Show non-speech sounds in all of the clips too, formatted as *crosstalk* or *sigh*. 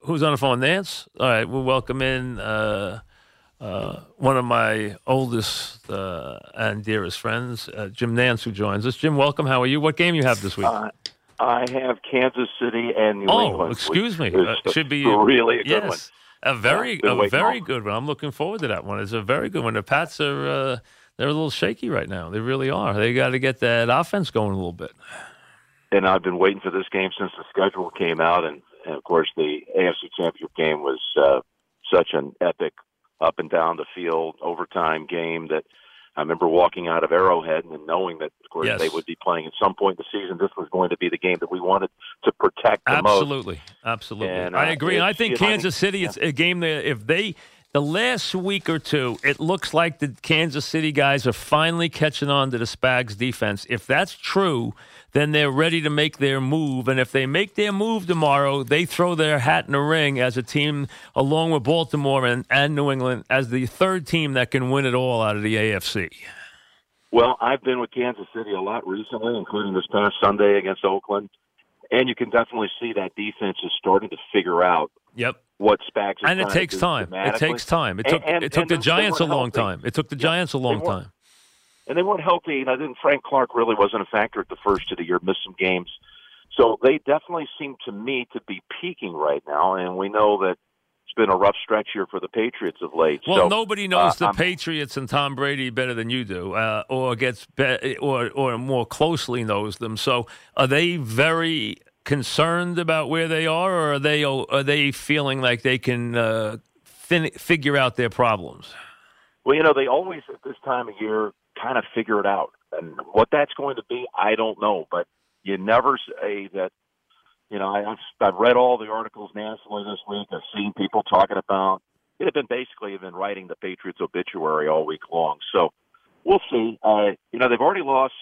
Who's on the phone? Nantz? All right, we'll welcome in uh, uh, one of my oldest uh, and dearest friends, uh, Jim Nantz, who joins us. Jim, welcome. How are you? What game you have this week? Uh, I have Kansas City and New oh, England. excuse me. Uh, should be really a good yes, one. a very, Yeah, a very on. good one. I'm looking forward to that one. It's a very good one. The Pats are uh, they're a little shaky right now. They really are. They got to get that offense going a little bit. And I've been waiting for this game since the schedule came out, and, and of course the AFC Championship game was uh, such an epic up and down the field overtime game that I remember walking out of Arrowhead and knowing that, of course, Yes. they would be playing at some point in the season. This was going to be the game that we wanted to protect the most. Absolutely, absolutely. And, I uh, agree. And I think you know, Kansas City. It's a game that if they. The last week or two, it looks like the Kansas City guys are finally catching on to the Spags defense. If that's true, then they're ready to make their move. And if they make their move tomorrow, they throw their hat in the ring as a team, along with Baltimore and, and New England, as the third team that can win it all out of the AFC. Well, I've been with Kansas City a lot recently, including this past Sunday against Oakland, and you can definitely see that defense is starting to figure out Yep. what Spags. And it takes time. It takes time. It took and- it took the Giants a long healthy. time. It took the Giants a long time. And they weren't healthy. And I think Frank Clark really wasn't a factor at the first of the year, missed some games. So they definitely seem to me to be peaking right now, and we know that it's been a rough stretch here for the Patriots of late. Well, so, nobody knows uh, the I'm- Patriots and Tom Brady better than you do, uh, or gets be- or or more closely knows them. So, are they very concerned about where they are, or are they are they feeling like they can uh, fin- figure out their problems? Well, you know, they always at this time of year kind of figure it out, and what that's going to be, I don't know. But you never say that. You know, I've, I've read all the articles nationally this week. I've seen people talking about. It have been basically been writing the Patriots obituary all week long. So we'll see. Uh, you know, they've already lost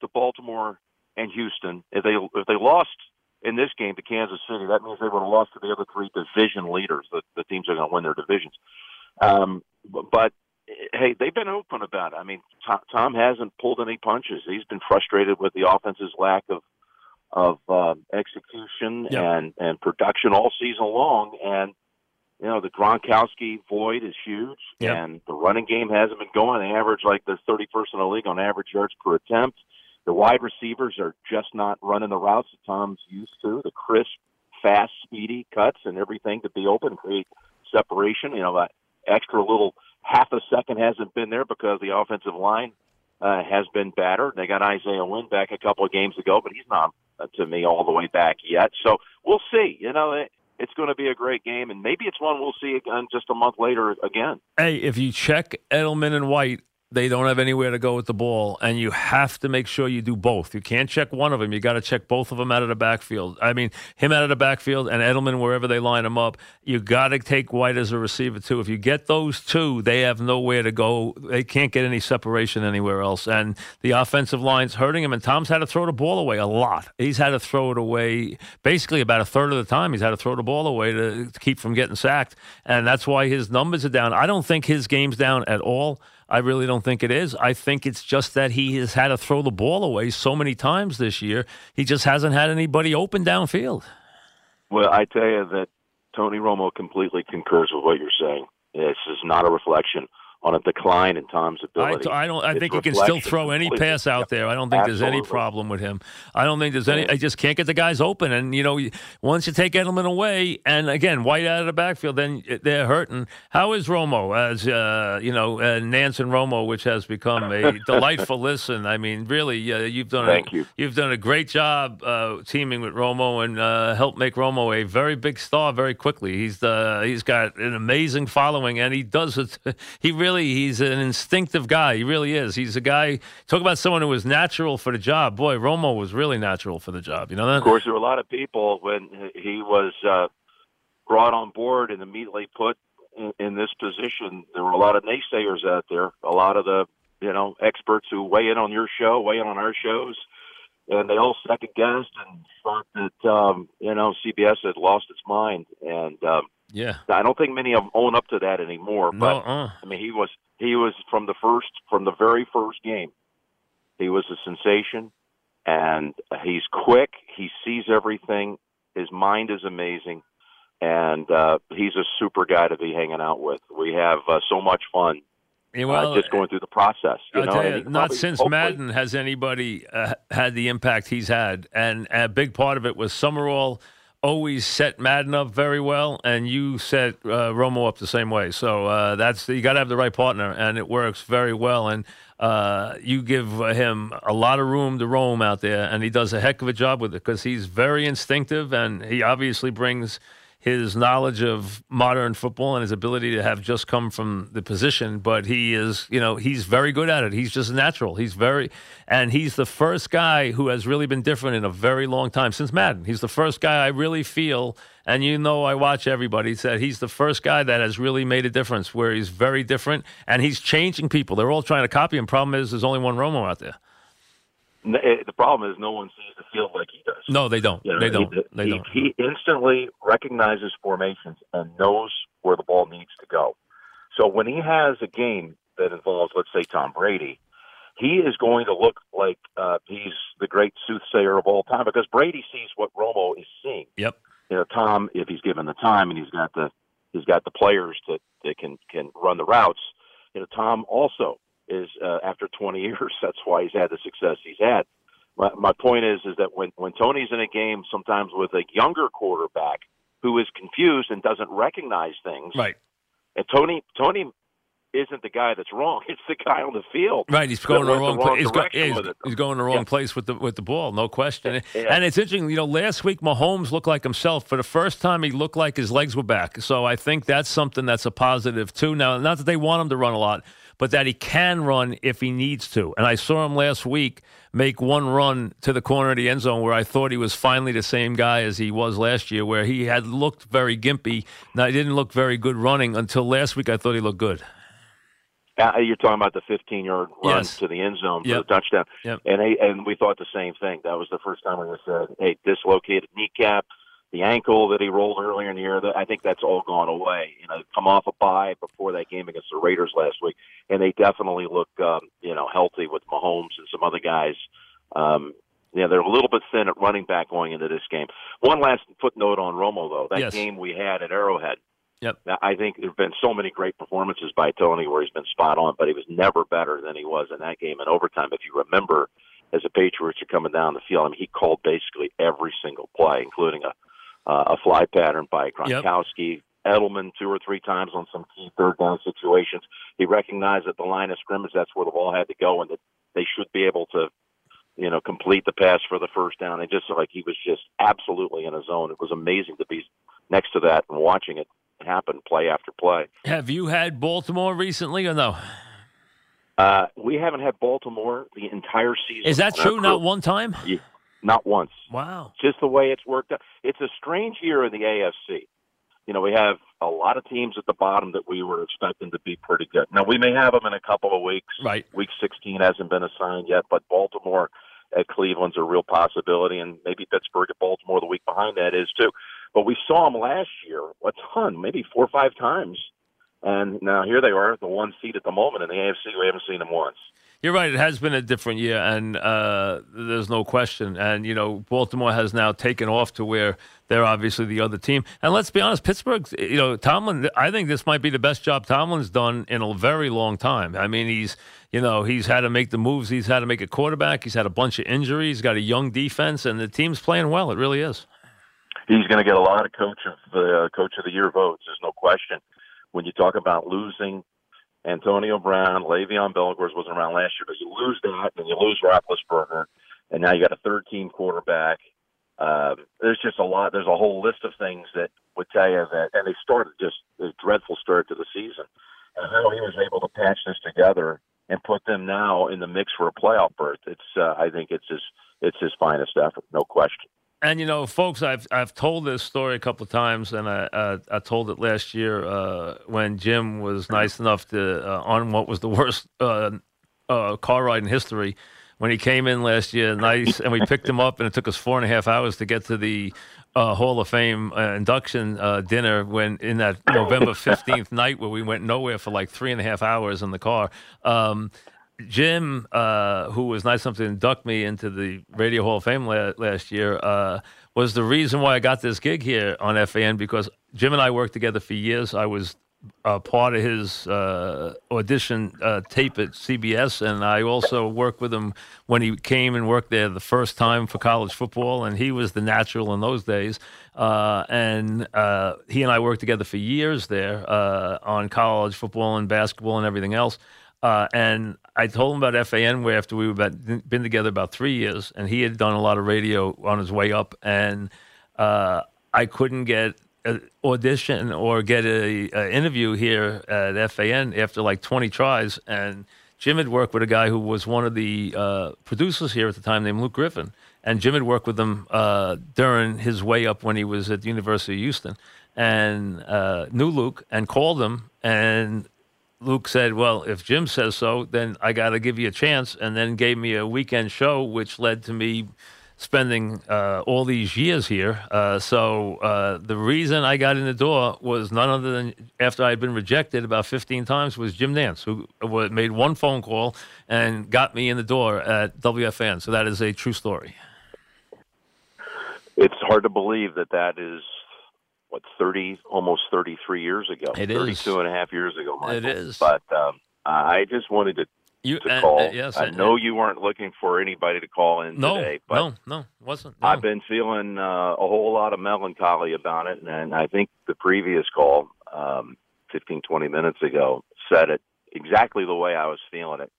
to Baltimore and Houston. If they if they lost in this game to Kansas City, that means they would have lost to the other three division leaders, the, the teams are going to win their divisions. Um, but hey, they've been open about it. I mean, Tom, Tom hasn't pulled any punches. He's been frustrated with the offense's lack of of um, execution Yeah. and and production all season long. And you know, the Gronkowski void is huge, Yeah. and the running game hasn't been going. They average like they're 31st in the league on average yards per attempt. The wide receivers are just not running the routes that Tom's used to. The crisp, fast, speedy cuts and everything to be open, create separation. You know, that extra little half a second hasn't been there because the offensive line uh, has been battered. They got Isaiah Wynn back a couple of games ago, but he's not uh, to me all the way back yet. So we'll see. You know, it, it's going to be a great game, and maybe it's one we'll see again just a month later again. Hey, if you check Edelman and White, they don't have anywhere to go with the ball, and you have to make sure you do both. You can't check one of them. You got to check both of them out of the backfield. I mean, him out of the backfield and Edelman wherever they line him up. You got to take White as a receiver too. If you get those two, they have nowhere to go. They can't get any separation anywhere else, and the offensive line's hurting him. And Tom's had to throw the ball away a lot. He's had to throw it away basically about a third of the time. He's had to throw the ball away to, to keep from getting sacked, and that's why his numbers are down. I don't think his game's down at all. I really don't think it is. I think it's just that he has had to throw the ball away so many times this year. He just hasn't had anybody open downfield. Well, I tell you that Tony Romo completely concurs with what you're saying. This is not a reflection on a decline in Tom's I, ability. I don't. I It's think he can still throw any pass out there. I don't think there's any problem with him. I don't think there's any. I just can't get the guys open. And you know, once you take Edelman away, and again White out of the backfield, then they're hurting. How is Romo as uh, you know uh, Nantz and Romo, which has become a *laughs* delightful listen? I mean, really, uh, you've done Thank a, you. You've done a great job uh, teaming with Romo and uh, helped make Romo a very big star very quickly. He's uh, he's got an amazing following, and he does it. *laughs* He really he's an instinctive guy. He really is. He's a guy. Talk about someone who was natural for the job. Boy, Romo was really natural for the job. You know that? Of course, there were a lot of people when he was uh, brought on board and immediately put in, in this position, there were a lot of naysayers out there. A lot of the you know experts who weigh in on your show, weigh in on our shows, and they all second guessed and thought that um, you know CBS had lost its mind. And um, Yeah. I don't think many of them own up to that anymore. No, But uh. I mean, he was he was from the first from the very first game. He was a sensation, and he's quick. He sees everything. His mind is amazing, and uh, he's a super guy to be hanging out with. We have uh, so much fun Yeah, uh, well, just going through the process. You I'll know, you, not probably- since hopefully- Madden has anybody uh, had the impact he's had, and a big part of it was Summerall always set Madden up very well, and you set uh, Romo up the same way. So uh, that's you got to have the right partner, and it works very well. And uh, you give him a lot of room to roam out there, and he does a heck of a job with it because he's very instinctive, and he obviously brings his knowledge of modern football and his ability to have just come from the position, but he is, you know, he's very good at it. He's just natural. He's very, and he's the first guy who has really been different in a very long time since Madden. He's the first guy I really feel, and you know, I watch everybody said he's the first guy that has really made a difference where he's very different and he's changing people. They're all trying to copy him. Problem is, there's only one Romo out there. Eh, The problem is no one sees the field like he does. No, they don't. You know, they don't. He, They he, don't. He instantly recognizes formations and knows where the ball needs to go. So when he has a game that involves, let's say, Tom Brady, he is going to look like uh, he's the great soothsayer of all time because Brady sees what Romo is seeing. Yep. You know, Tom, if he's given the time and he's got the he's got the players that, that can can run the routes. You know, Tom also is uh, after 20 years. *laughs* That's why he's had the success he's had. My, my point is, is that when when Tony's in a game, sometimes with a younger quarterback who is confused and doesn't recognize things, Right. and Tony Tony isn't the guy that's wrong; *laughs* it's the guy on the field. Right, he's going the wrong, the wrong place. He's, go, yeah, he's, he's going the wrong Yeah. place with the with the ball, no question. Yeah. And it's interesting, you know. Last week, Mahomes looked like himself for the first time. He looked like his legs were back. So I think that's something that's a positive too. Now, not that they want him to run a lot, but that he can run if he needs to. And I saw him last week make one run to the corner of the end zone where I thought he was finally the same guy as he was last year, where he had looked very gimpy. Now he didn't look very good running until last week. I thought he looked good. Uh, you're talking about the 15 yard run Yes. to the end zone for Yep. the touchdown. Yep. And he, and we thought the same thing. That was the first time we said, "Hey, dislocated kneecap, the ankle that he rolled earlier in the year." I think that's all gone away. You know, come off a bye before that game against the Raiders last week, and they definitely look, um, you know, healthy with Mahomes and some other guys. Um, yeah, they're a little bit thin at running back going into this game. One last footnote on Romo, though. That Yes. game we had at Arrowhead. Yep. I think there have been so many great performances by Tony where he's been spot on, but he was never better than he was in that game in overtime. If you remember, as the Patriots are coming down the field, I mean, he called basically every single play, including a uh, a fly pattern by Gronkowski, Edelman two or three times on some key third down situations. He recognized at the line of scrimmage that's where the ball had to go, and that they should be able to, you know, complete the pass for the first down. And just like he was just absolutely in a zone. It was amazing to be next to that and watching it happen play after play. Have you had Baltimore recently or no? Uh, we haven't had Baltimore the entire season. Is that true? Not one time? Yeah, not once. Wow. Just the way it's worked out. It's a strange year in the AFC. You know, we have a lot of teams at the bottom that we were expecting to be pretty good. Now, we may have them in a couple of weeks. Right. Week 16 hasn't been assigned yet, but Baltimore at Cleveland's a real possibility, and maybe Pittsburgh at Baltimore the week behind that is too. But we saw them last year a ton, maybe four or five times. And now here they are, the one seed at the moment in the AFC. We haven't seen them once. You're right. It has been a different year, and uh, there's no question. And you know, Baltimore has now taken off to where they're obviously the other team. And let's be honest, Pittsburgh. You know, Tomlin. I think this might be the best job Tomlin's done in a very long time. I mean, he's you know he's had to make the moves. He's had to make a quarterback. He's had a bunch of injuries. He's got a young defense, and the team's playing well. It really is. He's going to get a lot of coach of the uh, coach of the year votes. There's no question. When you talk about losing Antonio Brown, Le'Veon Bell, of course, wasn't around last year, but you lose that, and you lose Roethlisberger, and now you got a third team quarterback. Um, there's just a lot. There's a whole list of things that would tell you that, and they started just a dreadful start to the season, and how he was able to patch this together and put them now in the mix for a playoff berth. It's, uh, I think, it's his, it's his finest effort, no question. And you know, folks, I've I've told this story a couple of times, and I uh, I told it last year uh, when Jim was nice enough to uh, on what was the worst uh, uh, car ride in history when he came in last year, nice, and we picked him up, and it took us four and a half hours to get to the uh, Hall of Fame induction dinner when in that November fifteenth night where we went nowhere for like three and a half hours in the car. Um, Jim, uh, who was nice enough to induct me into the Radio Hall of Fame la- last year, uh, was the reason why I got this gig here on FAN because Jim and I worked together for years. I was uh, part of his uh, audition uh, tape at CBS, and I also worked with him when he came and worked there the first time for college football, and he was the natural in those days. Uh, and he and I worked together for years there on college football and basketball and everything else. And I told him about FAN after we had been together about three years, and he had done a lot of radio on his way up, and I couldn't get an audition or get a, a, interview here at FAN after like 20 tries. And Jim had worked with a guy who was one of the uh, producers here at the time named Luke Griffin. And Jim had worked with him uh, during his way up when he was at the University of Houston and uh, knew Luke and called him. And Luke said, Well, if Jim says so, then I got to give you a chance. And then gave me a weekend show, which led to me spending uh, all these years here. Uh, so uh, the reason I got in the door was none other than after I had been rejected about 15 times was Jim Nantz, who made one phone call and got me in the door at WFAN. So that is a true story. It's hard to believe that that is what 30 almost 33 years ago it 32 is. and a half years ago Michael. it is but um, i just wanted to you, to uh, call. uh, yes, I uh, know you weren't looking for anybody to call in no, today, but no, no, wasn't. No. I've been feeling uh, a whole lot of melancholy about it, and I think the previous call, um, 15, 20 minutes ago, said it exactly the way I was feeling it.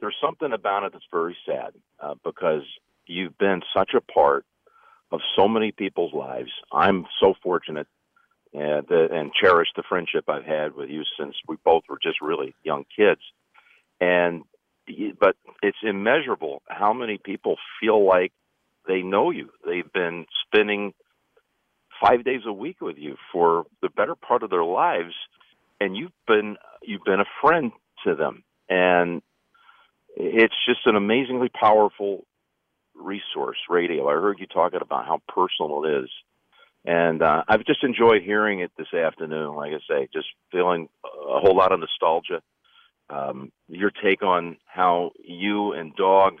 There's something about it that's very sad uh, because you've been such a part of so many people's lives. I'm so fortunate and, uh, and cherish the friendship I've had with you since we both were just really young kids and but it's immeasurable how many people feel like they know you. They've been spending five days a week with you for the better part of their lives, and you've been you've been a friend to them, and it's just an amazingly powerful resource. Radio. I heard you talking about how personal it is. And uh, I've just enjoyed hearing it this afternoon. Like I say, just feeling a whole lot of nostalgia um, your take on how you and Dog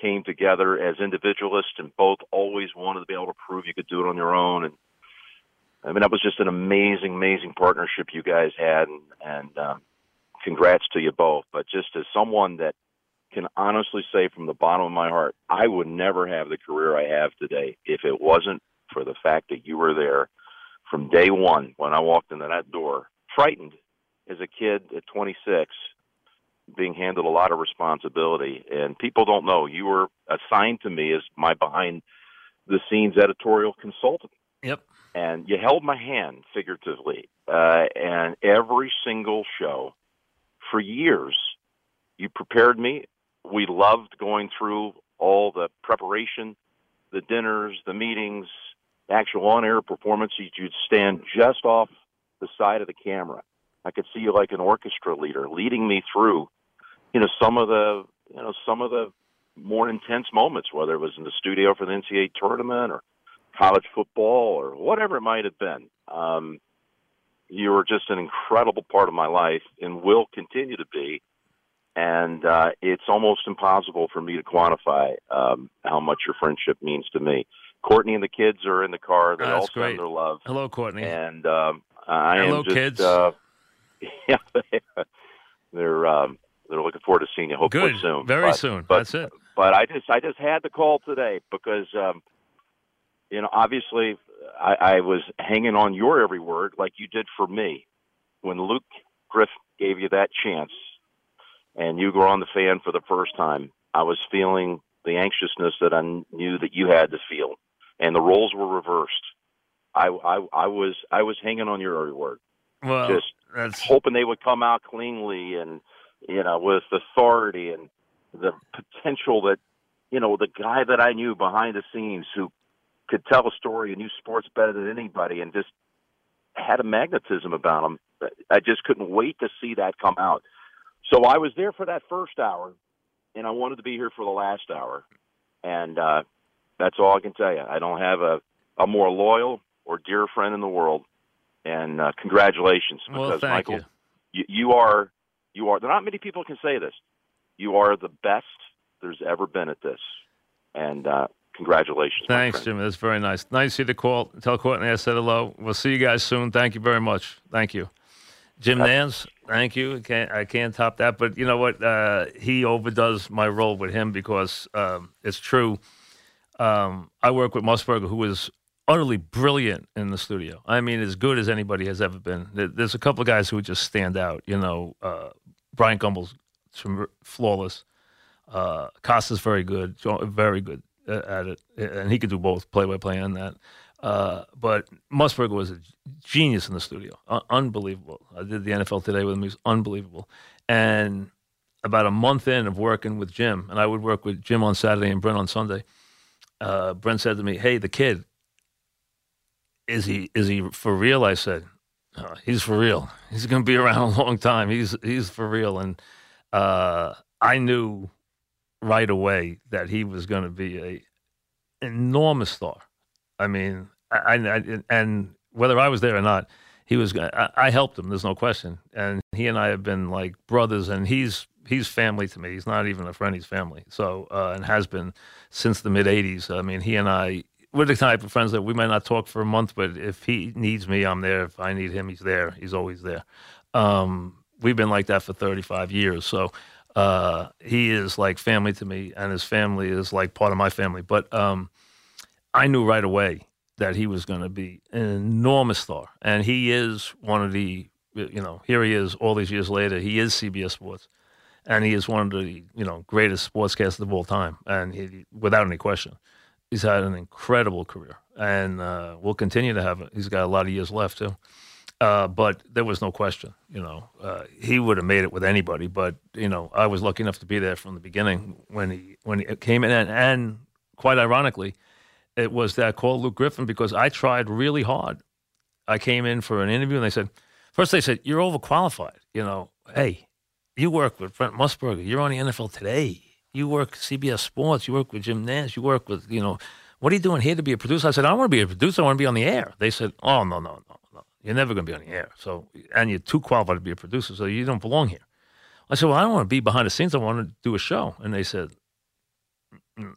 came together as individualists and both always wanted to be able to prove you could do it on your own. And I mean, that was just an amazing, amazing partnership you guys had. And, and um, congrats to you both. But just as someone that can honestly say from the bottom of my heart, I would never have the career I have today if it wasn't for the fact that you were there from day one when I walked into that door, frightened as a kid at 26 being handed a lot of responsibility. And people don't know you were assigned to me as my behind the scenes editorial consultant. Yep. And you held my hand figuratively. Uh, and every single show for years, you prepared me. We loved going through all the preparation, the dinners, the meetings, actual on air performances. You'd stand just off the side of the camera. I could see you like an orchestra leader leading me through you know some of the you know some of the more intense moments, whether it was in the studio for the NCAA tournament or college football or whatever it might have been. Um, you were just an incredible part of my life and will continue to be. And uh, it's almost impossible for me to quantify um, how much your friendship means to me. Courtney and the kids are in the car. They Oh, all great. send their love. Hello, Courtney. And um, I Hello, am just, kids. Uh, *laughs* yeah, they're um, they're looking forward to seeing you hopefully Good. soon. Very But- soon. But, That's it. But I just I just had to call today because um, you know obviously I, I was hanging on your every word like you did for me when Luke Griff gave you that chance and you were on the fan for the first time. I was feeling the anxiousness that I knew that you had to feel, and the roles were reversed. I I, I was I was hanging on your every word Well, just that's hoping they would come out cleanly and you know with authority and the potential that you know the guy that I knew behind the scenes who could tell a story and knew sports better than anybody, and just had a magnetism about him. I just couldn't wait to see that come out. So I was there for that first hour, and I wanted to be here for the last hour, and uh, that's all I can tell you. I don't have a, a more loyal or dear friend in the world, and uh, congratulations Well, because thank Michael, you. you, you are you are. There are not many people can say this. You are the best there's ever been at this, and uh, congratulations. Thanks. Jimmy. That's very nice. Nice of you to call. Tell Courtney I said hello. We'll see you guys soon. Thank you very much. Thank you. Jim Nantz, thank you. I can't, I can't top that. But you know what? Uh, he overdoes my role with him because um, it's true. Um, I work with Musburger, who is utterly brilliant in the studio. I mean, as good as anybody has ever been. There's a couple of guys who just stand out. You know, uh, Bryant Gumbel's flawless. Uh, Costas very good, very good uh, at it, and he could do both play by play and that. Uh, but Musburger was a genius in the studio, Un- unbelievable. I did the NFL today with him; he was unbelievable. And about a month in of working with Jim, and I would work with Jim on Saturday and Brent on Sunday. Uh, Brent said to me, "Hey, the kid, is he is he for real?" I said, "Uh, "He's for real. He's going to be around a long time. He's he's for real." And uh, I knew right away that he was going to be a enormous star. I mean, I, I, and whether I was there or not, he was. I, helped him. There's no question. And he and I have been like brothers, and he's he's family to me. He's not even a friend; he's family. So uh, and has been since the mid '80s. I mean, he and I. We're the type of friends that we might not talk for a month, but if he needs me, I'm there. If I need him, he's there. He's always there. Um, we've been like that for 35 years. So uh, he is like family to me, and his family is like part of my family. But um, I knew right away that he was going to be an enormous star, and he is one of the. You know, here he is all these years later. He is CBS Sports, and he is one of the you know greatest sportscasters of all time, and he, without any question, he's had an incredible career, and uh, will continue to have it. He's got a lot of years left too. Uh, but there was no question, you know, uh, he would have made it with anybody. But you know, I was lucky enough to be there from the beginning when he when he came in, and, and quite ironically, it was that called Luke Griffin because I tried really hard. I came in for an interview, and they said, first they said you're overqualified. You know, hey, you work with Brent Musburger, you're on the NFL today. You work CBS Sports, you work with Jim Nantz, you work with you know, what are you doing here to be a producer? I said I want to be a producer, I want to be on the air. They said, oh no no no no, you're never going to be on the air. So and you're too qualified to be a producer, so you don't belong here. I said, well, I don't want to be behind the scenes. I want to do a show. And they said,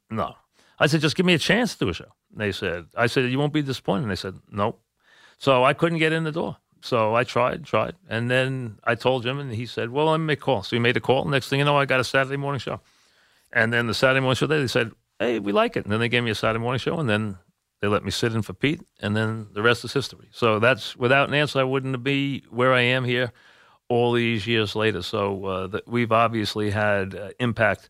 no. I said, just give me a chance to do a show. They said, I said, you won't be disappointed. And they said, nope. So I couldn't get in the door. So I tried, tried. And then I told Jim, and he said, well, let me make a call. So he made a call. Next thing you know, I got a Saturday morning show. And then the Saturday morning show, they said, hey, we like it. And then they gave me a Saturday morning show. And then they let me sit in for Pete. And then the rest is history. So that's without Nantz, I wouldn't be where I am here all these years later. So uh, that we've obviously had uh, impact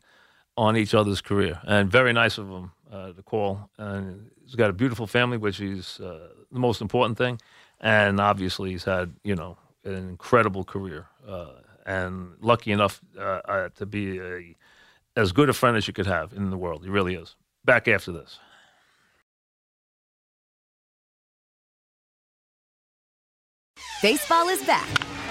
on each other's career, and very nice of him uh, call. And he's got a beautiful family, which is uh, the most important thing. And obviously, he's had you know an incredible career, uh, and lucky enough uh, uh, to be a, as good a friend as you could have in the world. He really is. Back after this. Baseball is back,